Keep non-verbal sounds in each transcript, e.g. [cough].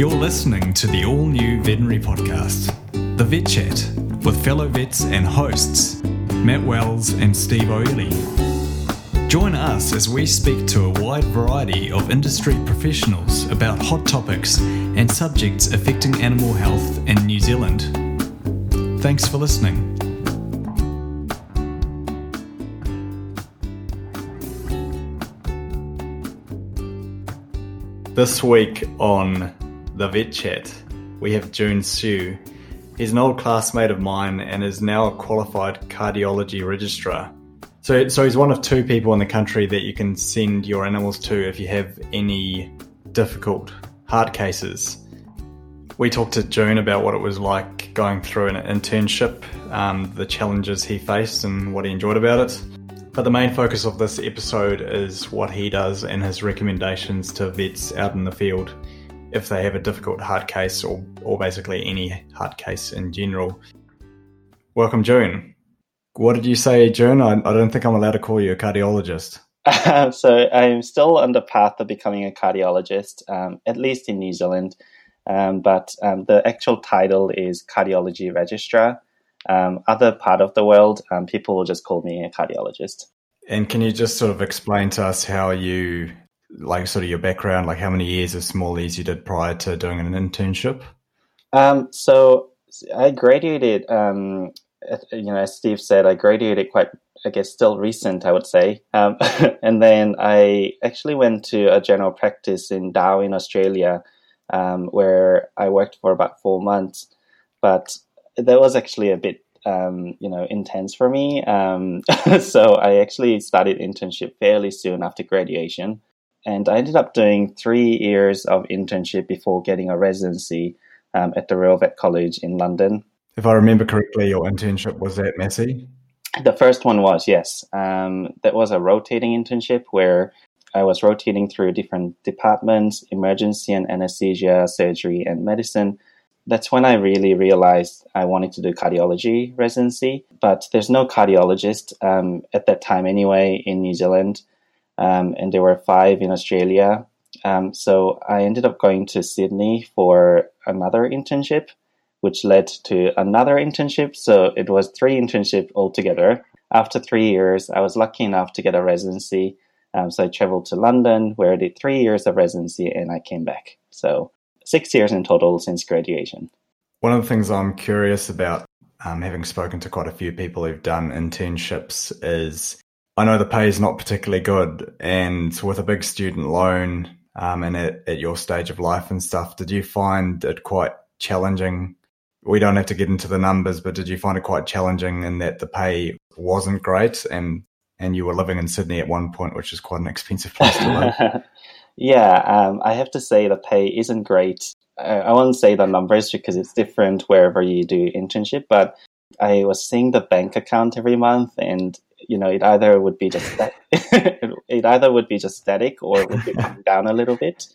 You're listening to the all new veterinary podcast, The Vet Chat, with fellow vets and hosts, Matt Wells and Steve Oehley. Join us as we speak to a wide variety of industry professionals about hot topics and subjects affecting animal health in New Zealand. Thanks for listening. This week on the Vet Chat, we have Joon Seo. He's an old classmate of mine and is now a qualified cardiology registrar. So, so he's one of two people in the country that you can send your animals to if you have any difficult heart cases. We talked to Joon about what it was like going through an internship, um, the challenges he faced, and what he enjoyed about it. But the main focus of this episode is what he does and his recommendations to vets out in the field if they have a difficult heart case or, or basically any heart case in general. Welcome, Joon. What did you say, Joon? I, I don't think I'm allowed to call you a cardiologist. [laughs] so I'm still on the path of becoming a cardiologist, um, at least in New Zealand. Um, but um, the actual title is cardiology registrar. Um, other part of the world, um, people will just call me a cardiologist. And can you just sort of explain to us how you, like, sort of your background, like how many years of smallies you did prior to doing an internship? Um, so I graduated, um, you know, as Steve said, I graduated quite, I guess, still recent, I would say. Um, [laughs] and then I actually went to a general practice in Darwin, Australia, um, where I worked for about four months. But that was actually a bit um, you know intense for me. Um, [laughs] so I actually started internship fairly soon after graduation, and I ended up doing three years of internship before getting a residency um, at the Royal Vet College in London. If I remember correctly, your internship was at Massey. The first one was yes. Um, that was a rotating internship where I was rotating through different departments: emergency and anesthesia, surgery, and medicine that's when I really realized I wanted to do cardiology residency. But there's no cardiologist um, at that time anyway in New Zealand, um, and there were five in Australia. Um, so I ended up going to Sydney for another internship, which led to another internship. So it was three internships altogether. After three years, I was lucky enough to get a residency. Um, so I traveled to London, where I did three years of residency, and I came back. So six years in total since graduation. One of the things I'm curious about, um, having spoken to quite a few people who've done internships, is I know the pay is not particularly good, and with a big student loan um, and at, at your stage of life and stuff, did you find it quite challenging? We don't have to get into the numbers, but did you find it quite challenging in that the pay wasn't great and and you were living in Sydney at one point, which is quite an expensive place to live? [laughs] Yeah, um, I have to say the pay isn't great. I, I won't say the numbers because it's different wherever you do internship, but I was seeing the bank account every month, and you know, it either would be just [laughs] [laughs] it either would be just static or it would be coming down a little bit.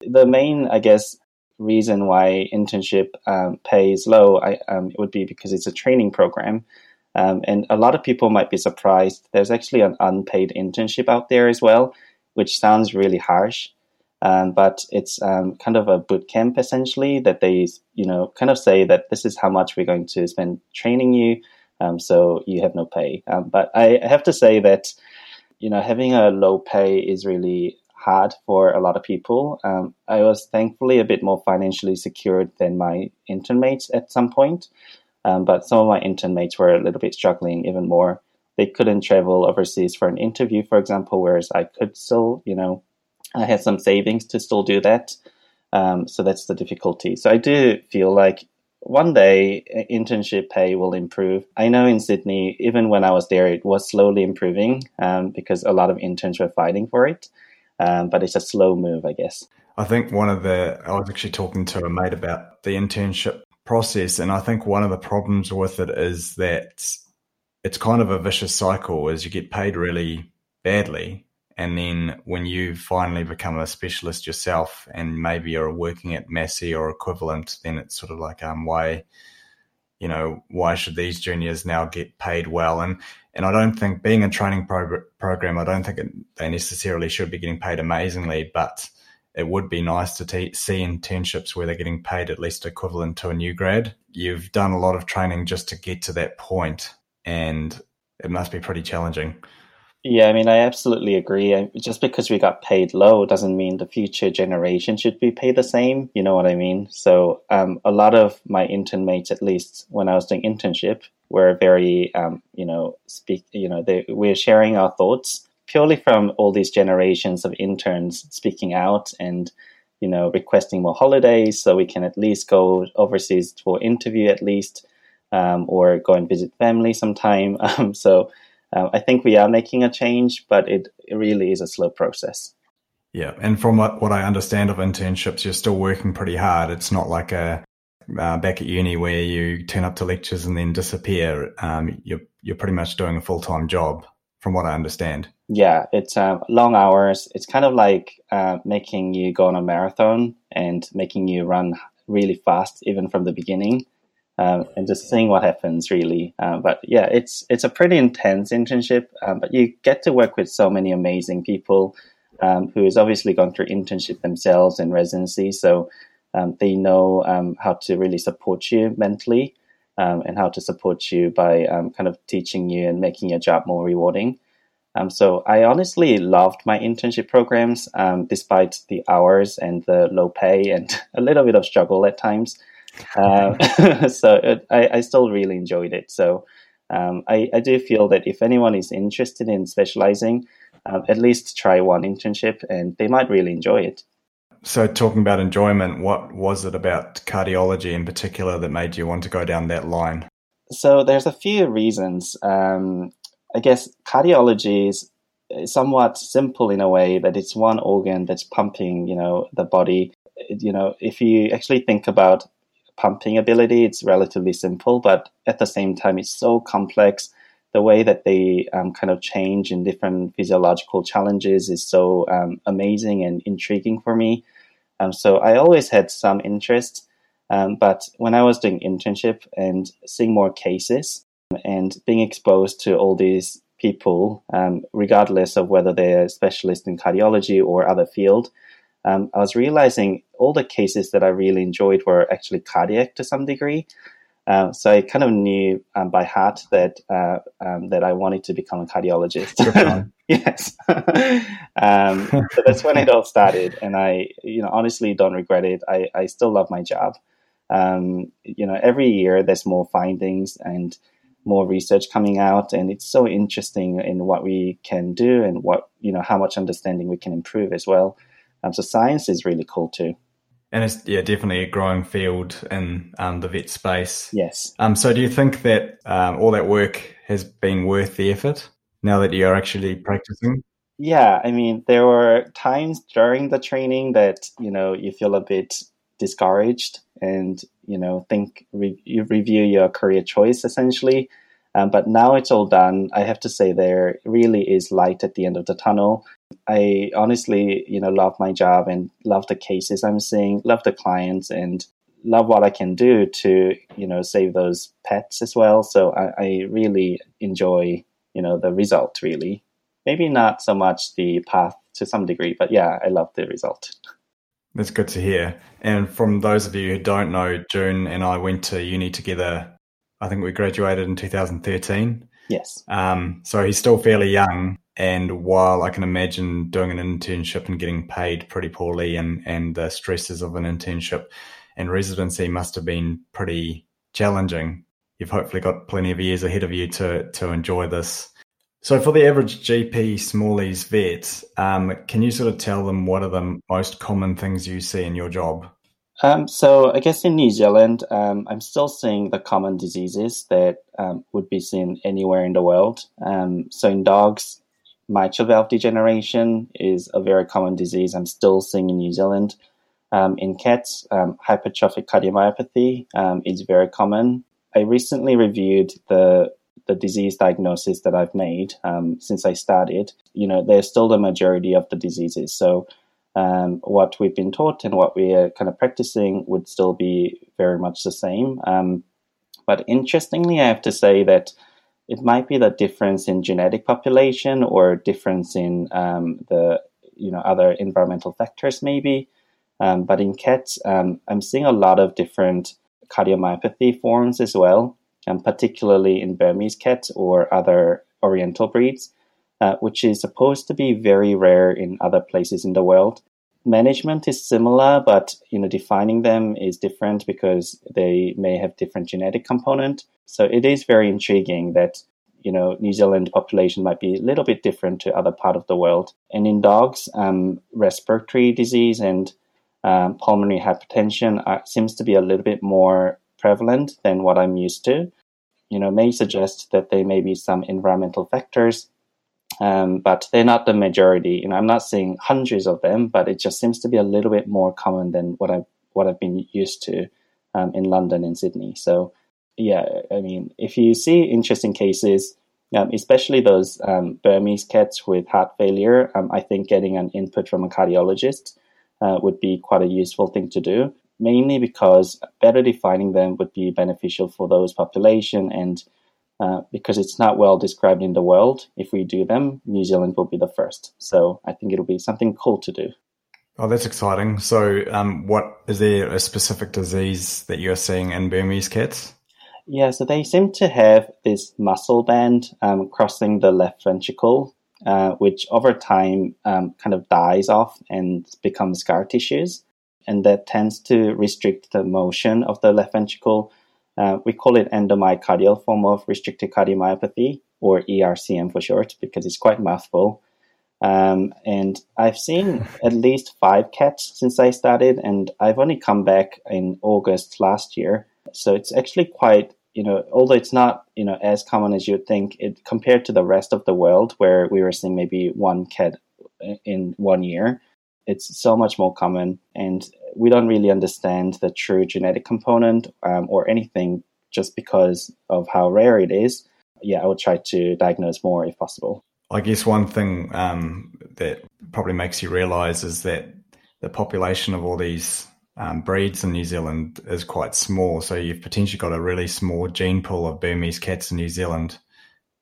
The main, I guess, reason why internship um, pay is low, I, um, it would be because it's a training program. Um, and a lot of people might be surprised. There's actually an unpaid internship out there as well which sounds really harsh. Um, but it's um, kind of a boot camp essentially that they, you know, kind of say that this is how much we're going to spend training you, so you have no pay. Um, but I have to say that, you know, having a low pay is really hard for a lot of people. Um, I was thankfully a bit more financially secured than my intern mates at some point, um, but some of my intern mates were a little bit struggling even more they couldn't travel overseas for an interview, for example, whereas I could still, you know, I had some savings to still do that. Um, so that's the difficulty. So I do feel like one day internship pay will improve. I know in Sydney, even when I was there, it was slowly improving um, because a lot of interns were fighting for it. Um, but it's a slow move, I guess. I think one of the, I was actually talking to a mate about the internship process, and I think one of the problems with it is that it's kind of a vicious cycle as you get paid really badly and then when you finally become a specialist yourself and maybe you're working at Massey or equivalent, then it's sort of like, um, why, you know, why should these juniors now get paid well? And, and I don't think being a training pro- program, I don't think it, they necessarily should be getting paid amazingly, but it would be nice to see internships where they're getting paid at least equivalent to a new grad. You've done a lot of training just to get to that point, and it must be pretty challenging. Yeah, I mean, I absolutely agree. Just because we got paid low doesn't mean the future generation should be paid the same. You know what I mean? So, um, a lot of my intern mates, at least when I was doing internship, were very, um, you know, speak. You know, they, we're sharing our thoughts purely from all these generations of interns speaking out and, you know, requesting more holidays so we can at least go overseas for interview at least, um, or go and visit family sometime. [laughs] Um, so uh, I think we are making a change, but it, it really is a slow process. Yeah, and from what, what I understand of internships, you're still working pretty hard. It's not like a uh, back at uni where you turn up to lectures and then disappear. Um, you're you're pretty much doing a full time job, from what I understand. Yeah, it's uh, long hours. It's kind of like uh, making you go on a marathon and making you run really fast, even from the beginning um, and just seeing what happens really. Uh, but yeah, it's it's a pretty intense internship, um, but you get to work with so many amazing people um, who is obviously gone through internship themselves and residency, so um, they know um, how to really support you mentally um, and how to support you by kind of teaching you and making your job more rewarding. so I honestly loved my internship programs, despite the hours and the low pay and [laughs] a little bit of struggle at times. Um, [laughs] so it, I, I, still really enjoyed it. So um, I, I, do feel that if anyone is interested in specializing, uh, at least try one internship and they might really enjoy it. So, talking about enjoyment, what was it about cardiology in particular that made you want to go down that line? So, there's a few reasons. Um, I guess cardiology is somewhat simple in a way that it's one organ that's pumping, you know, the body. You know, if you actually think about pumping ability, it's relatively simple, but at the same time, it's so complex. The way that they um, kind of change in different physiological challenges is so um, amazing and intriguing for me. Um, so I always had some interest, um, but when I was doing internship and seeing more cases and being exposed to all these people, um, regardless of whether they're specialists in cardiology or other field, um, I was realizing all the cases that I really enjoyed were actually cardiac to some degree. Um, so I kind of knew um, by heart that uh, um, that I wanted to become a cardiologist. [laughs] yes, [laughs] um, so that's when it all started, and I, you know, honestly don't regret it. I, I still love my job. Um, you know, every year there's more findings and more research coming out, and it's so interesting in what we can do and what you know how much understanding we can improve as well. Um, so science is really cool too. And it's yeah, definitely a growing field in um, the vet space. Yes. Um, so do you think that um, all that work has been worth the effort now that you're actually practicing? Yeah, I mean, there were times during the training that you know you feel a bit discouraged and you know think re- you review your career choice essentially. Um, but now it's all done. I have to say there really is light at the end of the tunnel. I honestly, you know, love my job and love the cases I'm seeing, love the clients, and love what I can do to, you know, save those pets as well. So I, I really enjoy, you know, the result. Really, maybe not so much the path to some degree, but yeah, I love the result. That's good to hear. And from those of you who don't know, Joon and I went to uni together. I think we graduated in 2013. Yes. Um, so he's still fairly young. And while I can imagine doing an internship and getting paid pretty poorly and, and the stresses of an internship and residency must have been pretty challenging, you've hopefully got plenty of years ahead of you to, to enjoy this. So, for the average GP Smallies vet, um, can you sort of tell them what are the most common things you see in your job? Um, so I guess in New Zealand, um, I'm still seeing the common diseases that um, would be seen anywhere in the world. Um, so in dogs, mitral valve degeneration is a very common disease. I'm still seeing in New Zealand. Um, in cats, um, hypertrophic cardiomyopathy is very common. I recently reviewed the the disease diagnosis that I've made since I started. You know, they're still the majority of the diseases. So um, what we've been taught and what we are kind of practicing would still be very much the same. Um, but interestingly, I have to say that it might be the difference in genetic population or difference in um, the you know other environmental factors maybe. Um, but in cats, um, I'm seeing a lot of different cardiomyopathy forms as well, and particularly in Burmese cats or other Oriental breeds, uh, which is supposed to be very rare in other places in the world. Management is similar, but you know defining them is different because they may have different genetic component. So it is very intriguing that you know New Zealand population might be a little bit different to other part of the world. And in dogs, um, respiratory disease and um, pulmonary hypertension are, seems to be a little bit more prevalent than what I'm used to. You know, may suggest that there may be some environmental factors, um, but they're not the majority. You know, I'm not seeing hundreds of them, but it just seems to be a little bit more common than what I what I've been used to um, in London and Sydney. So, yeah, I mean, if you see interesting cases, um, especially those um, Burmese cats with heart failure, um, I think getting an input from a cardiologist uh, would be quite a useful thing to do, mainly because better defining them would be beneficial for those population and uh, because it's not well described in the world. If we do them, New Zealand will be the first. So I think it'll be something cool to do. Oh, that's exciting. So, um, what is there a specific disease that you're seeing in Burmese cats? Yeah, so they seem to have this muscle band um, crossing the left ventricle uh, which over time um, kind of dies off and becomes scar tissues. And that tends to restrict the motion of the left ventricle. Uh, we call it endomyocardial form of restricted cardiomyopathy, or ERCM for short, because it's quite mouthful. Um, and I've seen [laughs] at least five cats since I started, and I've only come back in August last year. So it's actually quite you know, although it's not, you know, as common as you'd think, it compared to the rest of the world where we were seeing maybe one cat in one year, it's so much more common. And we don't really understand the true genetic component um, or anything just because of how rare it is. Yeah, I would try to diagnose more if possible. I guess one thing um, that probably makes you realize is that the population of all these um, breeds in New Zealand is quite small. So you've potentially got a really small gene pool of Burmese cats in New Zealand,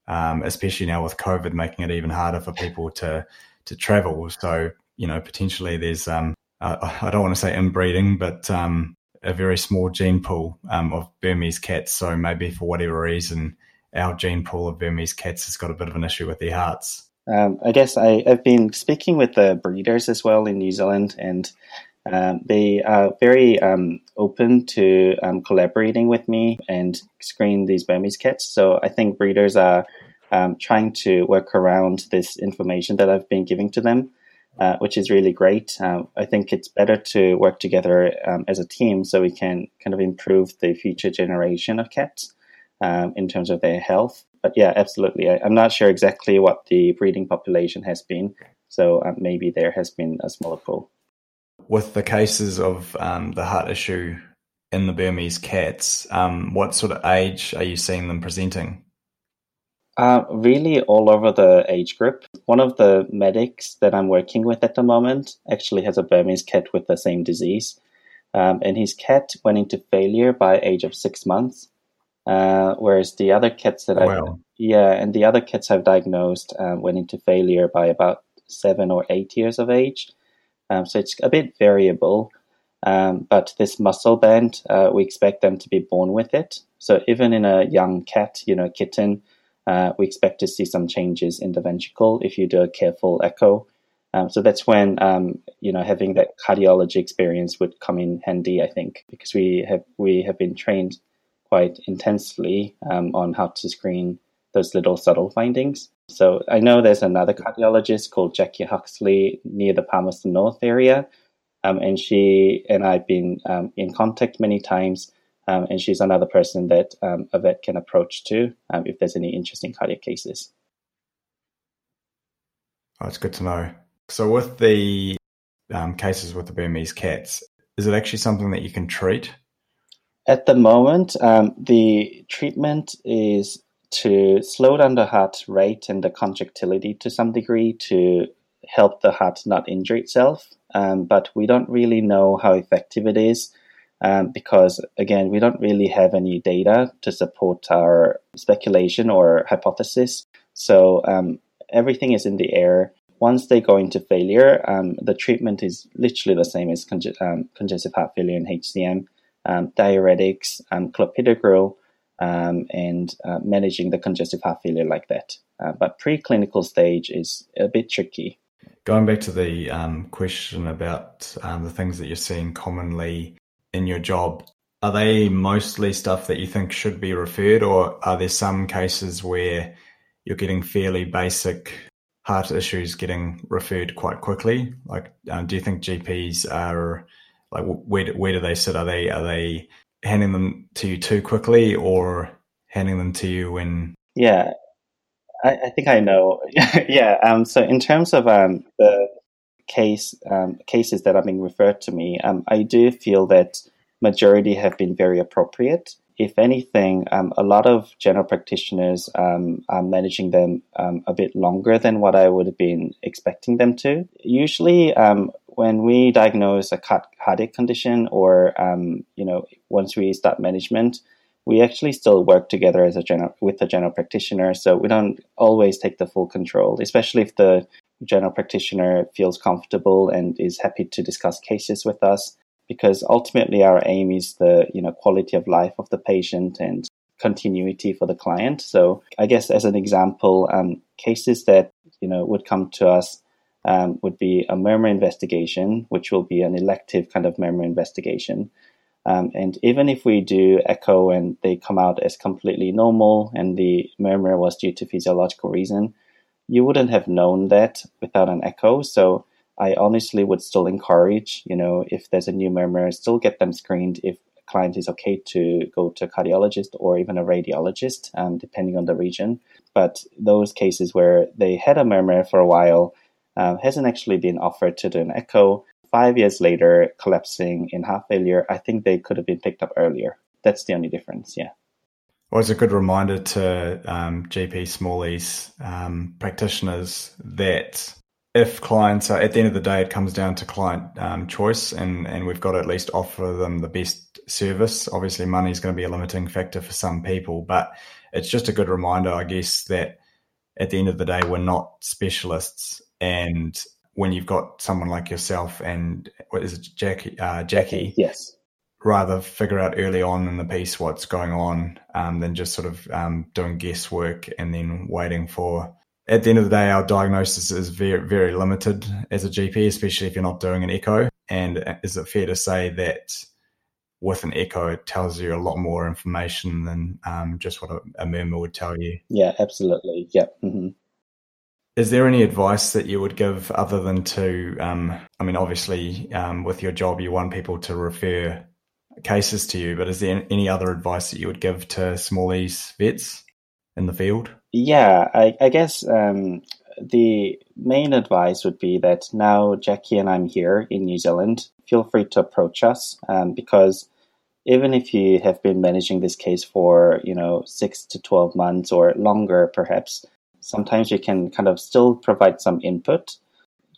um, especially now with COVID making it even harder for people to to travel. So you know potentially there's um, uh, I don't want to say inbreeding, but um, a very small gene pool um, of Burmese cats. So maybe for whatever reason, our gene pool of Burmese cats has got a bit of an issue with their hearts. Um, I guess I, have been speaking with the breeders as well in New Zealand, and um, they are very um, open to um, collaborating with me and screen these Burmese cats. So I think breeders are um, trying to work around this information that I've been giving to them, uh, which is really great. Uh, I think it's better to work together um, as a team so we can kind of improve the future generation of cats in terms of their health. But yeah, absolutely. I, am not sure exactly what the breeding population has been. So uh, maybe there has been a smaller pool with the cases of um, the heart issue in the Burmese cats, um, what sort of age are you seeing them presenting? Uh, really, all over the age group. One of the medics that I'm working with at the moment actually has a Burmese cat with the same disease. Um, and his cat went into failure by age of six months. Uh, whereas the other cats that oh, I, yeah, and the other cats I've diagnosed uh, went into failure by about seven or eight years of age. Um, so it's a bit variable. Um, but this muscle band, uh, we expect them to be born with it. So even in a young cat, you know, kitten, uh, we expect to see some changes in the ventricle if you do a careful echo. Um, so that's when um, you know having that cardiology experience would come in handy, I think, because we have we have been trained quite intensely um, on how to screen those little subtle findings. So I know there's another cardiologist called Jackie Huxley near the Palmerston North area, um, and she and I've been um, in contact many times. Um, and she's another person that um, a vet can approach to um, if there's any interesting cardiac cases. Oh, that's good to know. So, with the um, cases with the Burmese cats, is it actually something that you can treat? At the moment, the treatment is to slow down the heart rate and the contractility to some degree to help the heart not injure itself. Um, but we don't really know how effective it is um, because, again, we don't really have any data to support our speculation or hypothesis. So um, everything is in the air. once they go into failure, um, the treatment is literally the same as conge- um, congestive heart failure and HCM, um, diuretics, um, clopidogrel, and uh, managing the congestive heart failure like that. Uh, but preclinical stage is a bit tricky. Going back to the um, question about um, the things that you're seeing commonly in your job, are they mostly stuff that you think should be referred, or are there some cases where you're getting fairly basic heart issues getting referred quite quickly? Like, um, do you think GPs are like where where do they sit? Are they are they handing them to you too quickly, or handing them to you when? Yeah, I, I think I know. [laughs] yeah. Um, so in terms of um, the case um, cases that are being referred to me, um, I do feel that majority have been very appropriate. If anything, um, a lot of general practitioners um, are managing them um, a bit longer than what I would have been expecting them to. Usually, um, when we diagnose a cardiac condition, or you know, once we start management, we actually still work together as a general with the general practitioner. So we don't always take the full control, especially if the general practitioner feels comfortable and is happy to discuss cases with us because ultimately our aim is the you know quality of life of the patient and continuity for the client. So I guess as an example, um, cases that you know would come to us um, would be a murmur investigation, which will be an elective kind of murmur investigation. Um, and even if we do echo and they come out as completely normal and the murmur was due to physiological reason, you wouldn't have known that without an echo. So I honestly would still encourage, you know, if there's a new murmur, still get them screened if a client is okay to go to a cardiologist or even a radiologist, um, depending on the region. But those cases where they had a murmur for a while uh, hasn't actually been offered to do an echo. Five years later, collapsing in heart failure, I think they could have been picked up earlier. That's the only difference, yeah. It's a good reminder to um, GP Smallies um, practitioners that if clients are at the end of the day, it comes down to client um, choice, and and we've got to at least offer them the best service. Obviously, money is going to be a limiting factor for some people, but it's just a good reminder, I guess, that at the end of the day, we're not specialists, and when you've got someone like yourself and what is it, Jackie? Uh, Jackie, yes. Rather figure out early on in the piece what's going on um, than just sort of um, doing guesswork and then waiting for at the end of the day, our diagnosis is very, very limited as a GP, especially if you're not doing an echo. And is it fair to say that with an echo, it tells you a lot more information than um, just what a, a, murmur would tell you? Yeah, absolutely. Yeah. Mm-hmm. Is there any advice that you would give other than to, um, I mean, obviously, um, with your job, you want people to refer cases to you, but is there any other advice that you would give to smallies vets in the field? Yeah, I, I guess um, the main advice would be that now Jackie and I'm here in New Zealand, feel free to approach us um, because even if you have been managing this case for you know six to twelve months or longer, perhaps sometimes you can kind of still provide some input.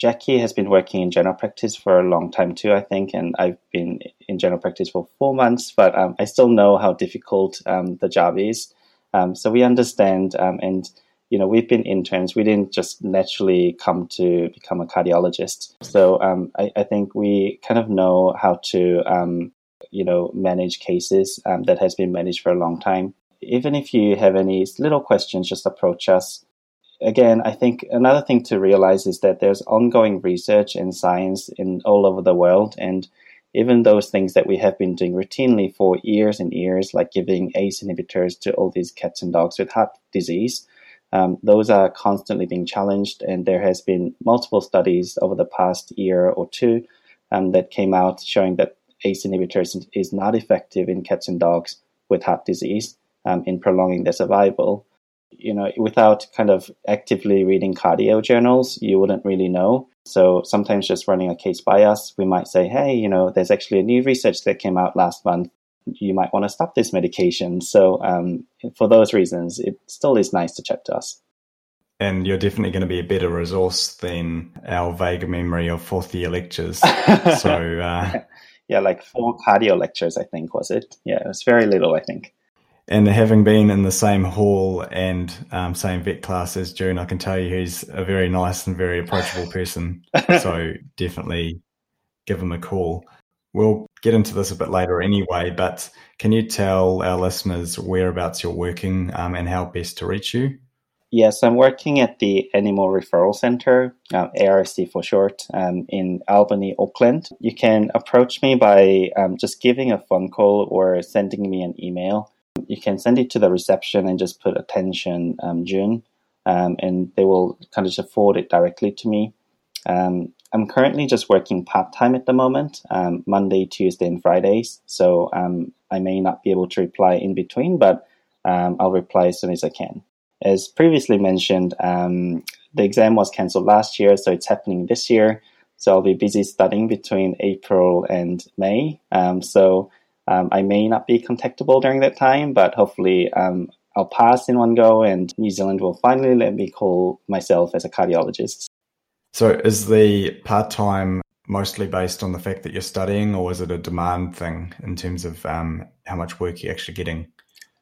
Jackie has been working in general practice for a long time too, I think, and I've been in general practice for four months, but um, I still know how difficult um, the job is. Um, so we understand, um, and you know, we've been interns. We didn't just naturally come to become a cardiologist. So um, I, I, think we kind of know how to, um, you know, manage cases that has been managed for a long time. Even if you have any little questions, just approach us. Again, I think another thing to realize is that there's ongoing research and science in all over the world, and even those things that we have been doing routinely for years and years, like giving ACE inhibitors to all these cats and dogs with heart disease, um, those are constantly being challenged. And there has been multiple studies over the past year or two um, that came out showing that ACE inhibitors is not effective in cats and dogs with heart disease um, in prolonging their survival. You know, without kind of actively reading cardio journals, you wouldn't really know. So sometimes just running a case by us, we might say, hey, you know, there's actually a new research that came out last month. You might want to stop this medication. So um, for those reasons, it still is nice to chat to us. And you're definitely going to be a better resource than our vague memory of fourth year lectures. [laughs] so, uh... yeah, like four cardio lectures, I think, was it? Yeah, it was very little, I think. And having been in the same hall and um, same vet class as Joon, I can tell you he's a very nice and very approachable [laughs] person. so definitely give him a call. We'll get into this a bit later anyway, but can you tell our listeners whereabouts you're working um, and how best to reach you? Yes, I'm working at the Animal Referral Center, uh, ARC for short, um, in Albany, Auckland. You can approach me by um, just giving a phone call or sending me an email. You can send it to the reception and just put attention um, Joon, um, and they will kind of just forward it directly to me. Um, I'm currently just working part time at the moment, um, Monday, Tuesday, and Fridays. So I may not be able to reply in between, but I'll reply as soon as I can. As previously mentioned, um, the exam was cancelled last year, so it's happening this year. So I'll be busy studying between April and May. Um, so um, I may not be contactable during that time, but hopefully um, I'll pass in one go, and New Zealand will finally let me call myself as a cardiologist. So is the part time mostly based on the fact that you're studying, or is it a demand thing in terms of um, how much work you're actually getting?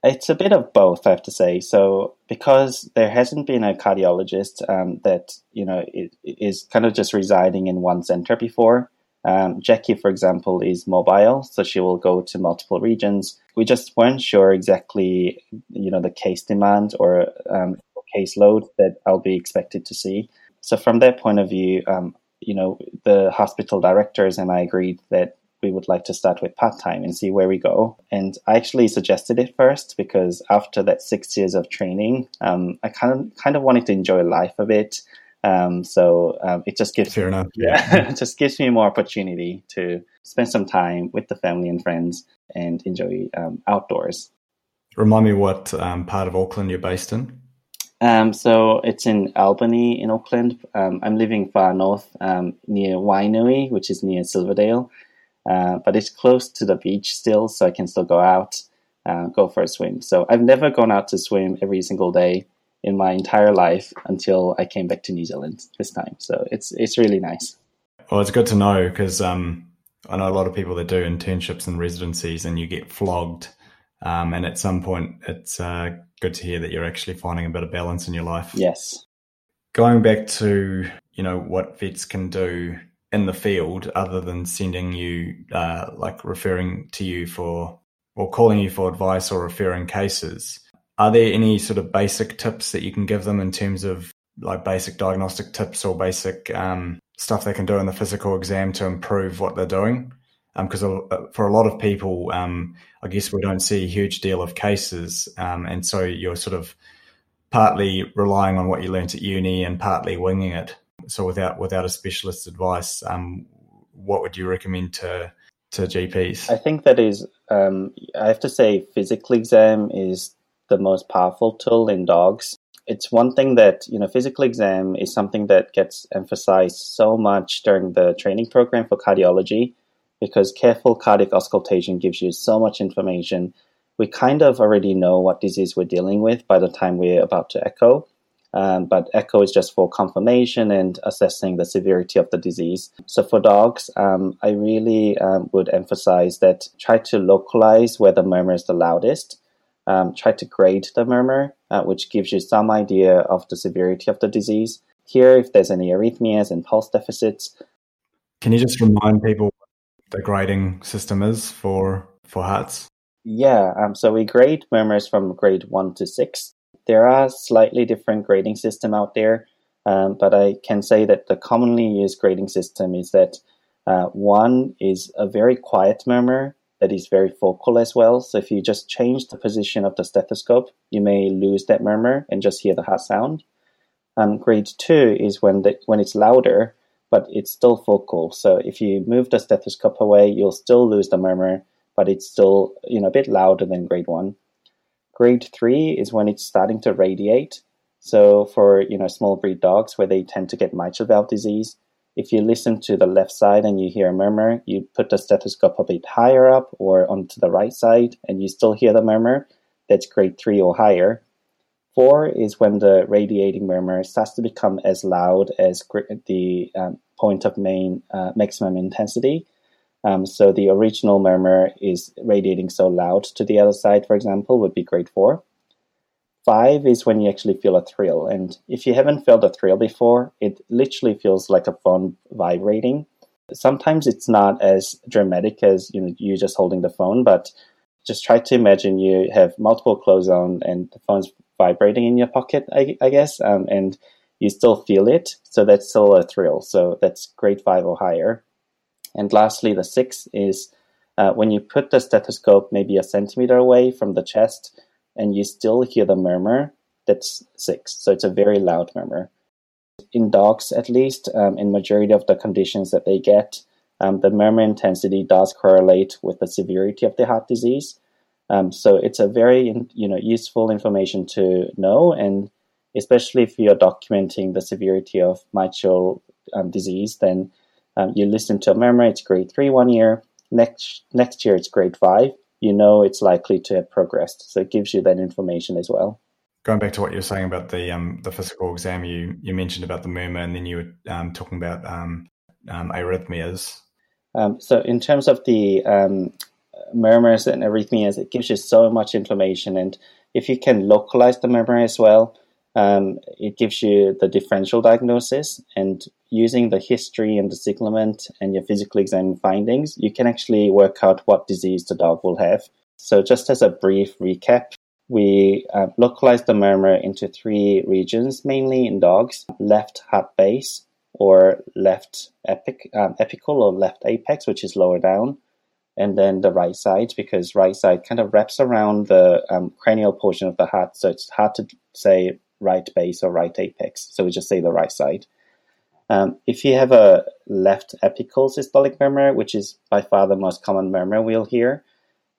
It's a bit of both, I have to say. So, because there hasn't been a cardiologist um, that you know is kind of just residing in one center before, um, Jackie, for example, is mobile, so she will go to multiple regions. We just weren't sure exactly, you know, the case demand or um, caseload that I'll be expected to see. So, from that point of view, um, you know, the hospital directors and I agreed that we would like to start with part time and see where we go. And I actually suggested it first because after that six years of training, um, I kind of kind of wanted to enjoy life a bit. Um, so um, it just gives fair enough. [laughs] Yeah, it just gives me more opportunity to spend some time with the family and friends and enjoy um, outdoors. Remind me what um, part of Auckland you're based in. Um, so it's in Albany in Auckland. Um, I'm living far north um, near Wainui, which is near Silverdale. Uh, but it's close to the beach still, so I can still go out, uh, go for a swim. So I've never gone out to swim every single day in my entire life until I came back to New Zealand this time. So it's it's really nice. Well, it's good to know because um, I know a lot of people that do internships and residencies, and you get flogged. Um, and at some point, it's uh, good to hear that you're actually finding a bit of balance in your life. Yes. Going back to you know what vets can do in the field other than sending you uh, like referring to you for or calling you for advice or referring cases are there any sort of basic tips that you can give them in terms of like basic diagnostic tips or basic um, stuff they can do in the physical exam to improve what they're doing because um, for a lot of people um, i guess we don't see a huge deal of cases um, and so you're sort of partly relying on what you learnt at uni and partly winging it so without without a specialist's advice, um, what would you recommend to to GPs? I think that is, um, I have to say, physical exam is the most powerful tool in dogs. It's one thing that you know, physical exam is something that gets emphasized so much during the training program for cardiology, because careful cardiac auscultation gives you so much information. We kind of already know what disease we're dealing with by the time we're about to echo. Um, but echo is just for confirmation and assessing the severity of the disease. So for dogs, um, I really um, would emphasize that try to localize where the murmur is the loudest. Um, try to grade the murmur, uh, which gives you some idea of the severity of the disease. Hear, if there's any arrhythmias and pulse deficits. Can you just remind people the grading system is for for hearts? Yeah, um, so we grade murmurs from grade one to six. There are slightly different grading system out there, um, but I can say that the commonly used grading system is that uh, one is a very quiet murmur that is very focal as well. So if you just change the position of the stethoscope, you may lose that murmur and just hear the heart sound. Um, grade two is when the, when it's louder, but it's still focal. So if you move the stethoscope away, you'll still lose the murmur, but it's still you know a bit louder than grade one. Grade three is when it's starting to radiate. So for you know small breed dogs where they tend to get mitral valve disease, if you listen to the left side and you hear a murmur, you put the stethoscope a bit higher up or onto the right side and you still hear the murmur, that's grade three or higher. Four is when the radiating murmur starts to become as loud as the um, point of main uh, maximum intensity. Um, so the original murmur is radiating so loud to the other side, for example, would be grade four. Five is when you actually feel a thrill. And if you haven't felt a thrill before, it literally feels like a phone vibrating. Sometimes it's not as dramatic as you know you just holding the phone, but just try to imagine you have multiple clothes on and the phone's vibrating in your pocket, I, I guess, um, and you still feel it. So that's still a thrill. So that's grade five or higher. And lastly, the six is uh, when you put the stethoscope maybe a centimeter away from the chest and you still hear the murmur, that's six. So it's a very loud murmur. In dogs, at least, um, in majority of the conditions that they get, um, the murmur intensity does correlate with the severity of the heart disease. Um, so it's a very you know useful information to know, and especially if you're documenting the severity of mitral um, disease, then um, you listen to a murmur, it's grade three one year. Next next year, it's grade five. You know it's likely to have progressed, so it gives you that information as well. Going back to what you were saying about the um, the physical exam, you you mentioned about the murmur, and then you were um, talking about um, um, arrhythmias. Um, so in terms of the murmurs and arrhythmias, it gives you so much information, and if you can localize the murmur as well, um, it gives you the differential diagnosis, and using the history and the signalment and your physical exam findings, you can actually work out what disease the dog will have. So, just as a brief recap, we uh, localized the murmur into three regions, mainly in dogs left heart base, or left epic, um, apical, or left apex, which is lower down, and then the right side, because right side kind of wraps around the um, cranial portion of the heart, so it's hard to say right base or right apex. So we just say the right side. Um, if you have a left apical systolic murmur, which is by far the most common murmur we'll hear,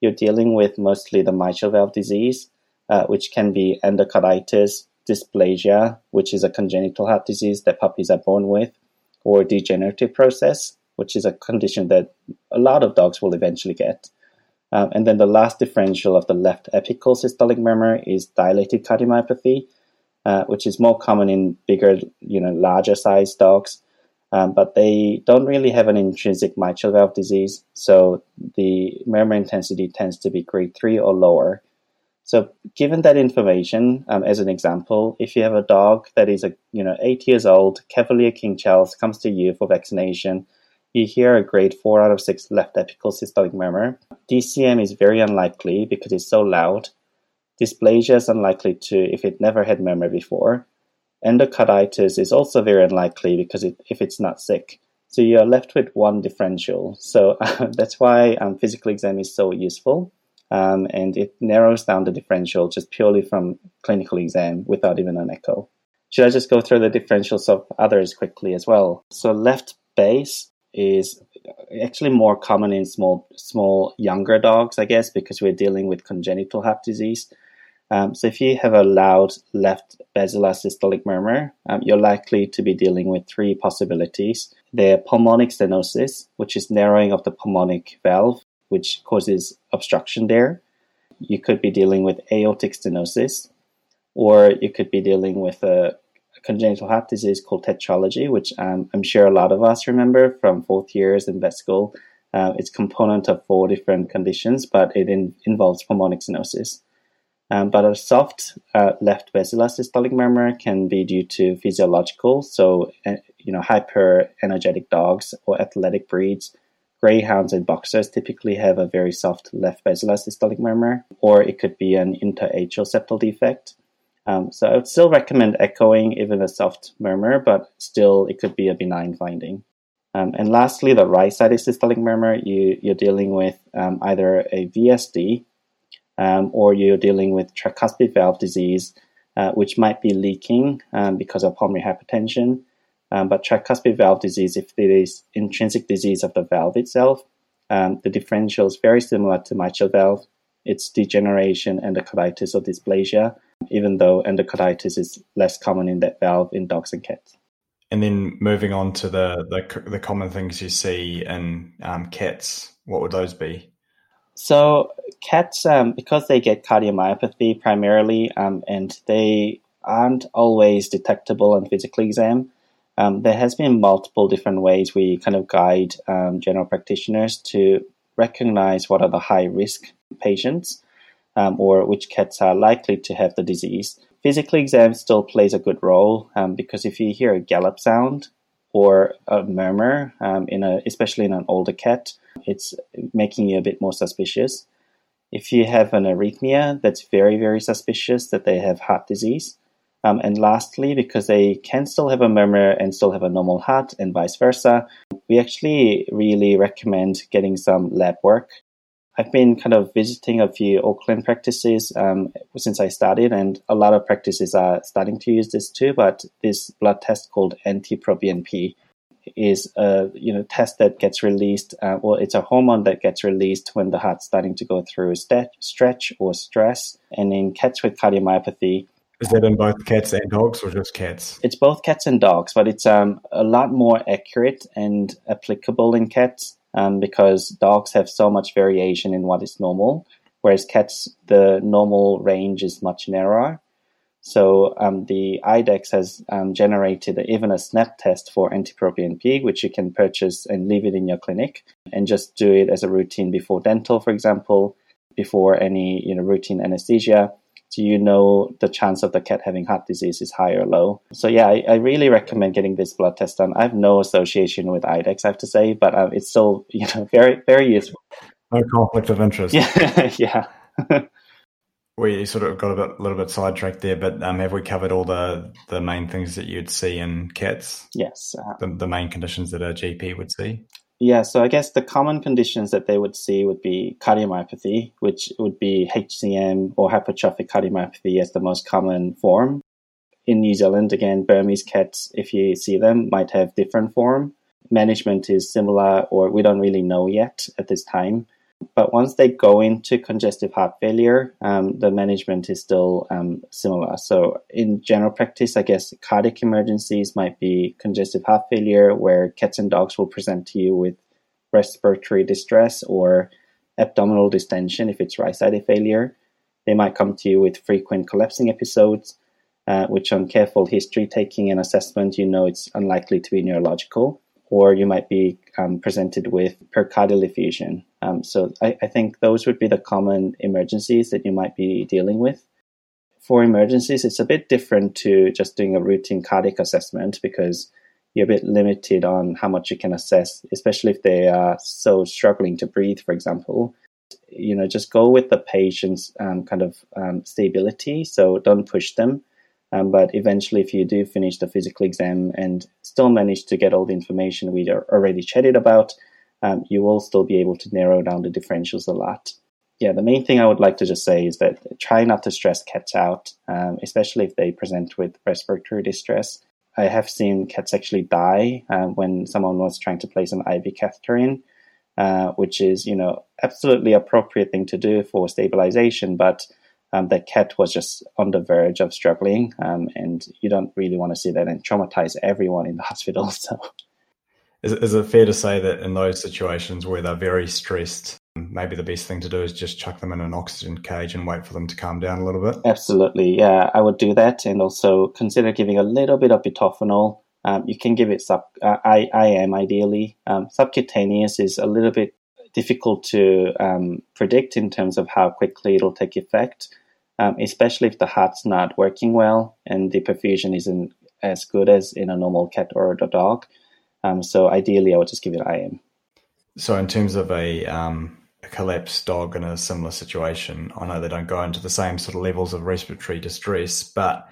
you're dealing with mostly the mitral valve disease, uh, which can be endocarditis, dysplasia, which is a congenital heart disease that puppies are born with, or degenerative process, which is a condition that a lot of dogs will eventually get. Um, and then the last differential of the left apical systolic murmur is dilated cardiomyopathy, uh, which is more common in bigger, you know, larger sized dogs. Um, but they don't really have an intrinsic mitral valve disease, so the murmur intensity tends to be grade 3 or lower. So, given that information, um, as an example, if you have a dog that is a you know eight years old, Cavalier King Charles comes to you for vaccination, you hear a grade four out of six left apical systolic murmur. DCM is very unlikely because it's so loud, Dysplasia is unlikely to if it never had memory before. Endocarditis is also very unlikely because it, if it's not sick. So you're left with one differential. So uh, [laughs] that's why um, physical exam is so useful. Um, and it narrows down the differential just purely from clinical exam without even an echo. Should I just go through the differentials of others quickly as well? So left base is actually more common in small, small younger dogs, I guess, because we're dealing with congenital heart disease. Um, so if you have a loud left basilar systolic murmur, um, you're likely to be dealing with three possibilities. They're pulmonic stenosis, which is narrowing of the pulmonic valve, which causes obstruction there. You could be dealing with aortic stenosis, or you could be dealing with a, a congenital heart disease called tetralogy, which um, I'm sure a lot of us remember from fourth years in vet school. Uh, it's component of four different conditions, but it in, involves pulmonic stenosis. Um, but a soft uh, left basilar systolic murmur can be due to physiological, so uh, you know hyper energetic dogs or athletic breeds. Greyhounds and boxers typically have a very soft left basilar systolic murmur, or it could be an interatrial septal defect. Um, so I would still recommend echoing even a soft murmur, but still it could be a benign finding. Um, and lastly, the right-sided systolic murmur, you, you're dealing with um, either a VSD, um, or you're dealing with tricuspid valve disease, uh, which might be leaking um, because of pulmonary hypertension. Um, but tricuspid valve disease, if it is intrinsic disease of the valve itself, um, the differential is very similar to mitral valve. It's degeneration, endocarditis, or dysplasia, even though endocarditis is less common in that valve in dogs and cats. And then moving on to the the, the common things you see in um, cats, what would those be? So cats, um, because they get cardiomyopathy primarily, um, and they aren't always detectable on physical exam, Um, there has been multiple different ways we kind of guide um, general practitioners to recognize what are the high risk patients um, or which cats are likely to have the disease. Physical exam still plays a good role um, because if you hear a gallop sound or a murmur, um, in a, especially in an older cat, it's making you a bit more suspicious. If you have an arrhythmia, that's very, very suspicious that they have heart disease. Um, and lastly, because they can still have a murmur and still have a normal heart and vice versa, we actually really recommend getting some lab work. I've been kind of visiting a few Auckland practices um, since I started, and a lot of practices are starting to use this too. But this blood test called NT-proBNP is a you know test that gets released. Uh, well, it's a hormone that gets released when the heart's starting to go through st- stretch or stress. And in cats with cardiomyopathy, is that in both cats and dogs, or just cats? It's both cats and dogs, but it's um, a lot more accurate and applicable in cats um, because dogs have so much variation in what is normal, whereas cats, the normal range is much narrower. So um, the IDEXX has um, generated even a snap test for NT-proBNP, which you can purchase and leave it in your clinic and just do it as a routine before dental, for example, before any you know routine anesthesia. So you know the chance of the cat having heart disease is high or low. So yeah, I, I really recommend getting this blood test done. I have no association with IDEXX, I have to say, but um, it's still [laughs] you know very very useful. No conflict of interest. Yeah, [laughs] yeah. we sort of got a bit, little bit sidetracked there, but um, have we covered all the, the main things that you'd see in cats? Yes. Uh, the, the main conditions that a GP would see? Yeah, so I guess the common conditions that they would see would be cardiomyopathy, which would be HCM or hypertrophic cardiomyopathy as the most common form. In New Zealand, again, Burmese cats, if you see them, might have different form. Management is similar, or we don't really know yet at this time. But once they go into congestive heart failure, um, the management is still um, similar. So, in general practice, I guess cardiac emergencies might be congestive heart failure, where cats and dogs will present to you with respiratory distress or abdominal distension if it's right sided failure. They might come to you with frequent collapsing episodes, uh, which, on careful history taking and assessment, you know it's unlikely to be neurological or you might be um, presented with pericardial effusion. Um, so I, I, think those would be the common emergencies that you might be dealing with. For emergencies, it's a bit different to just doing a routine cardiac assessment because you're a bit limited on how much you can assess, especially if they are so struggling to breathe, for example. You know, just go with the patient's um, kind of um, stability. So don't push them um, but eventually, if you do finish the physical exam and still manage to get all the information we already chatted about, um, you will still be able to narrow down the differentials a lot. Yeah, the main thing I would like to just say is that try not to stress cats out, um, especially if they present with respiratory distress. I have seen cats actually die uh, when someone was trying to place an IV catheter in, uh, which is, you know, absolutely appropriate thing to do for stabilization, but um, that cat was just on the verge of struggling, um, and you don't really want to see that and traumatize everyone in the [laughs] hospital. So, is, is it fair to say that in those situations where they're very stressed, maybe the best thing to do is just chuck them in an oxygen cage and wait for them to calm down a little bit? Absolutely, yeah, I would do that, and also consider giving a little bit of butorphanol. Um, you can give it sub uh, I, IM ideally. Um, subcutaneous is a little bit difficult to um, predict in terms of how quickly it'll take effect um, especially if the heart's not working well and the perfusion isn't as good as in a normal cat or a dog. Um, so ideally, I would just give it IM. So in terms of a, um, a collapsed dog in a similar situation, I know they don't go into the same sort of levels of respiratory distress, but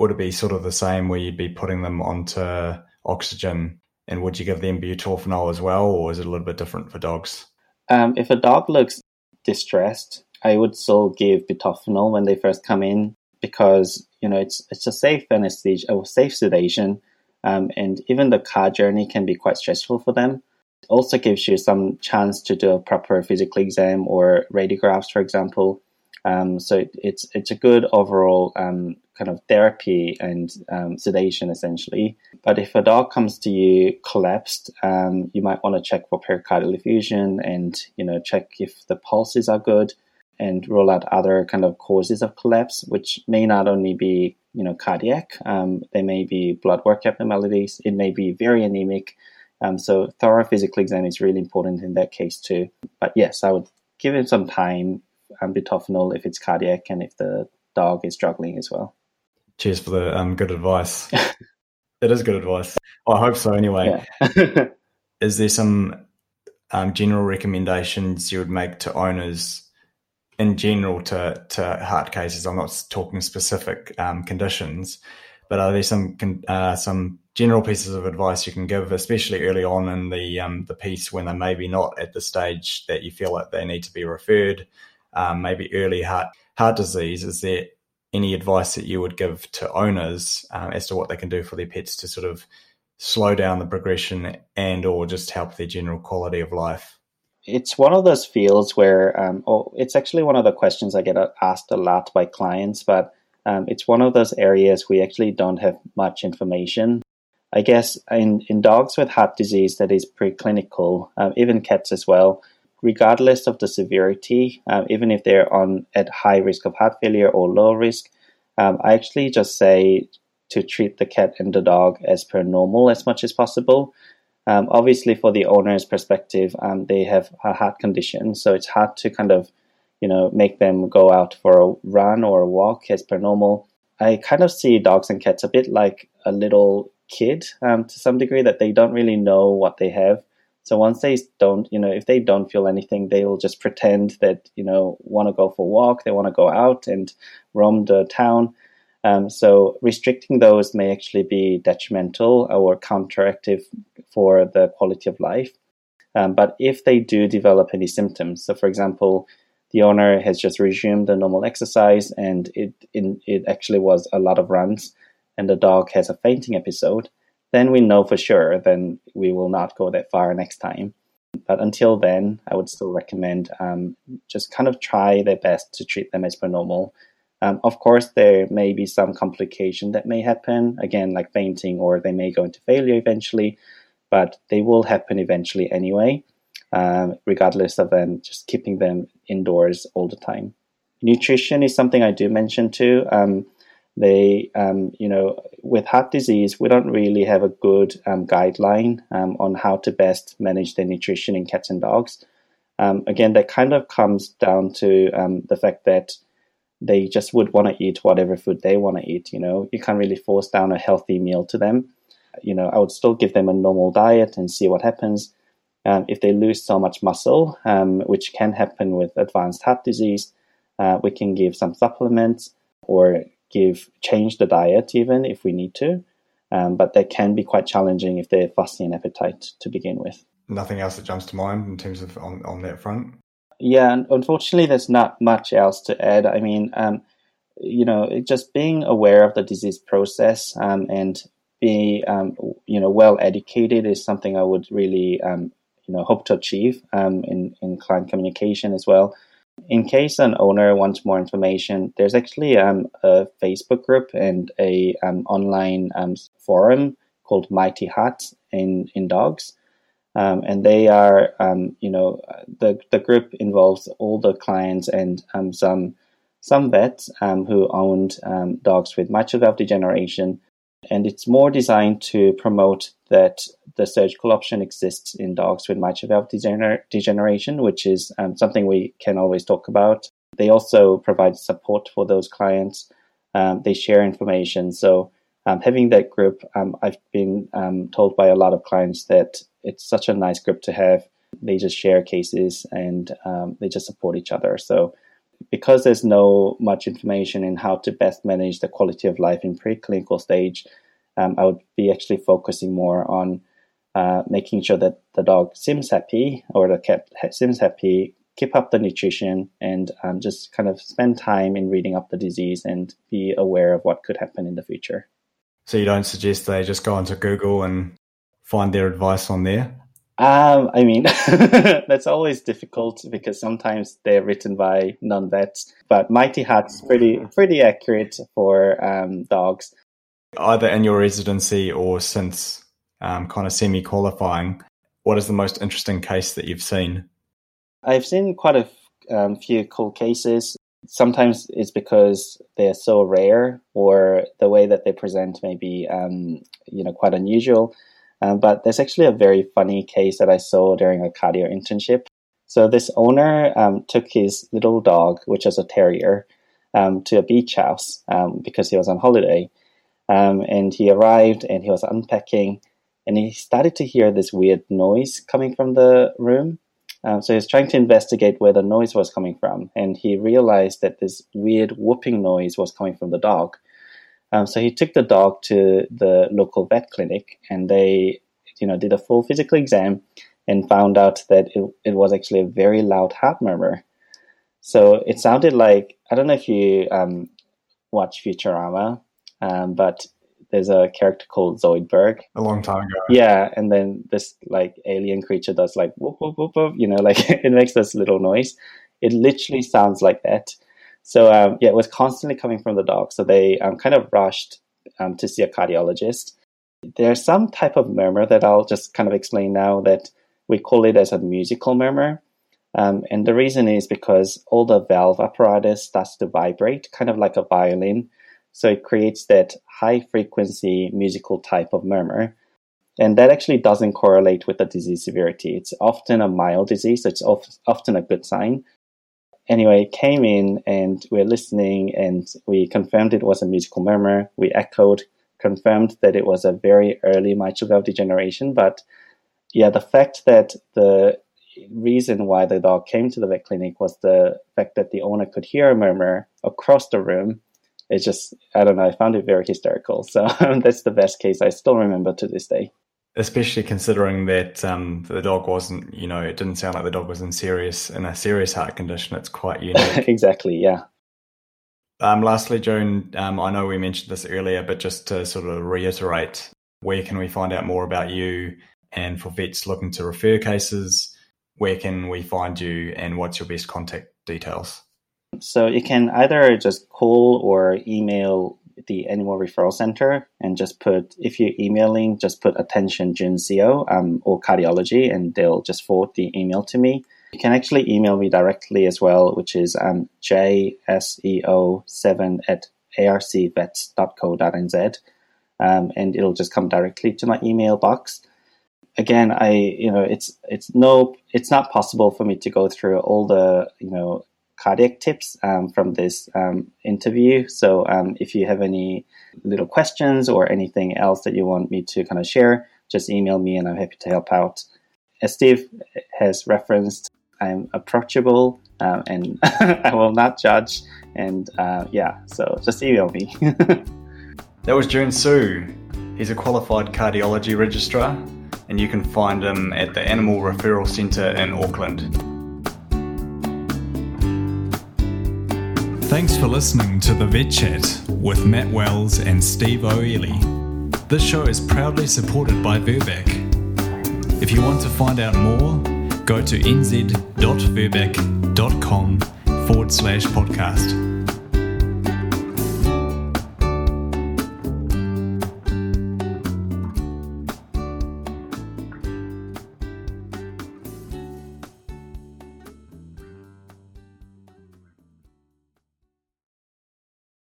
would it be sort of the same where you'd be putting them onto oxygen and would you give them butorphanol as well, or is it a little bit different for dogs? Um, if a dog looks distressed, I would still give butorphanol when they first come in because you know it's it's a safe anesthesia or safe sedation, um, and even the car journey can be quite stressful for them. It also gives you some chance to do a proper physical exam or radiographs, for example. Um, so it, it's it's a good overall um, kind of therapy and um, sedation essentially. But if a dog comes to you collapsed, um, you might want to check for pericardial effusion and you know check if the pulses are good and rule out other kind of causes of collapse, which may not only be you know, cardiac. Um, there may be blood work abnormalities. It may be very anemic. Um, so thorough physical exam is really important in that case too. But yes, I would give it some time, um, butorphanol if it's cardiac and if the dog is struggling as well. Cheers for the um, good advice. [laughs] it is good advice. I hope so anyway. Yeah. [laughs] is there some um, general recommendations you would make to owners in general to, to heart cases? I'm not talking specific um, conditions, but are there some uh, some general pieces of advice you can give, especially early on in the um, the piece when they're maybe not at the stage that you feel like they need to be referred, um, maybe early heart heart disease? Is there any advice that you would give to owners um, as to what they can do for their pets to sort of slow down the progression and or just help their general quality of life? It's one of those fields where, um, oh, it's actually one of the questions I get asked a lot by clients, but um, it's one of those areas we actually don't have much information. I guess in, in dogs with heart disease that is preclinical, um, even cats as well, regardless of the severity, um, even if they're on at high risk of heart failure or low risk, um, I actually just say to treat the cat and the dog as per normal as much as possible. Um, obviously, for the owner's perspective, um, they have a heart condition, so it's hard to kind of, you know, make them go out for a run or a walk as per normal. I kind of see dogs and cats a bit like a little kid um, to some degree that they don't really know what they have. So once they don't, you know, if they don't feel anything, they will just pretend that, you know, want to go for a walk, they want to go out and roam the town. Um, so restricting those may actually be detrimental or counteractive for the quality of life. Um, but if they do develop any symptoms, so for example, the owner has just resumed the normal exercise and it in, it actually was a lot of runs, and the dog has a fainting episode, then we know for sure. Then we will not go that far next time. But until then, I would still recommend um, just kind of try their best to treat them as per normal um, of course, there may be some complication that may happen, again, like fainting, or they may go into failure eventually, but they will happen eventually anyway, um, regardless of them just keeping them indoors all the time. Nutrition is something I do mention too. Um, they, um, you know, with heart disease, we don't really have a good um, guideline um, on how to best manage their nutrition in cats and dogs. again, that kind of comes down to the fact that they just would want to eat whatever food they want to eat. You know, you can't really force down a healthy meal to them. You know, I would still give them a normal diet and see what happens. Um, if they lose so much muscle, um, which can happen with advanced heart disease, uh, we can give some supplements or give change the diet even if we need to. Um, but that can be quite challenging if they're fussy in appetite to begin with. Nothing else that jumps to mind in terms of on, on that front. Yeah, unfortunately, there's not much else to add. I mean, um, you know, just being aware of the disease process um, and be, um, you know, well educated is something I would really, um, you know, hope to achieve um, in in client communication as well. In case an owner wants more information, there's actually um, a Facebook group and a online forum called Mighty Heart in in dogs. Um, and they are, um, you know, the the group involves all the clients and um, some some vets um, who owned um, dogs with mitral valve degeneration, and it's more designed to promote that the surgical option exists in dogs with mitral valve degener- degeneration, which is um, something we can always talk about. They also provide support for those clients. they share information, so. having that group, I've been told by a lot of clients that it's such a nice group to have. They just share cases and um, they just support each other. So because there's no much information in how to best manage the quality of life in preclinical stage, um, I would be actually focusing more on uh, making sure that the dog seems happy or the cat seems happy, keep up the nutrition, and um, just kind of spend time in reading up the disease and be aware of what could happen in the future. So you don't suggest they just go onto Google and find their advice on there? Um, I mean, [laughs] that's always difficult because sometimes they're written by non-vets. But Mighty Heart's pretty pretty accurate for um, dogs. Either in your residency or since um, kind of semi-qualifying, what is the most interesting case that you've seen? I've seen quite a um, few cool cases. Sometimes it's because they're so rare, or the way that they present may be, um, you know, quite unusual. Um, but there's actually a very funny case that I saw during a cardio internship. So this owner um, took his little dog, which is a terrier, um, to a beach house um, because he was on holiday. Um, and he arrived and he was unpacking, and he started to hear this weird noise coming from the room. Um, so he was trying to investigate where the noise was coming from, and he realized that this weird whooping noise was coming from the dog. Um, so he took the dog to the local vet clinic, and they, you know, did a full physical exam, and found out that it, it was actually a very loud heart murmur. So it sounded like I don't know if you um, watch Futurama, um, but there's a character called Zoidberg. A long time ago. Yeah, and then this like alien creature does like whoop whoop whoop whoop. You know, like [laughs] it makes this little noise. It literally sounds like that. So um, yeah, it was constantly coming from the dog. So they um, kind of rushed um, to see a cardiologist. There's some type of murmur that I'll just kind of explain now that we call it as a musical murmur. Um, and the reason is because all the valve apparatus starts to vibrate, kind of like a violin. So it creates that high frequency musical type of murmur. And that actually doesn't correlate with the disease severity. It's often a mild disease, so it's often a good sign. Anyway, came in and we're listening and we confirmed it was a musical murmur. We echoed, confirmed that it was a very early mitral valve degeneration. But yeah, the fact that the reason why the dog came to the vet clinic was the fact that the owner could hear a murmur across the room it's just I don't know. I found it very hysterical. So [laughs] that's the best case I still remember to this day. Especially considering that um, the dog wasn't, you know, it didn't sound like the dog was in serious in a serious heart condition. It's quite [laughs] unique. exactly. Yeah. Um, lastly, Joon, um, I know we mentioned this earlier, but just to sort of reiterate, where can we find out more about you? And for vets looking to refer cases, where can we find you and what's your best contact details? So you can either just call or email the Animal Referral Center and just put, if you're emailing, just put attention Joon Seo um, or cardiology and they'll just forward the email to me. You can actually email me directly as well, which is um, jseo7 at arcvets.co.nz. Um, and it'll just come directly to my email box. Again, I you know it's it's no it's not possible for me to go through all the you know cardiac tips um, from this um, interview. So um, if you have any little questions or anything else that you want me to kind of share, just email me and I'm happy to help out. As Steve has referenced, I'm approachable um, and [laughs] I will not judge. And uh, yeah, so just email me. [laughs] that was Joon Seo. He's a qualified cardiology registrar, and you can find him at the Animal Referral Centre in Auckland. Thanks for listening to the Vet Chat with Matt Wells and Steve Oehley. This show is proudly supported by Virbac. If you want to find out more, go to nz.virbac.com forward slash podcast.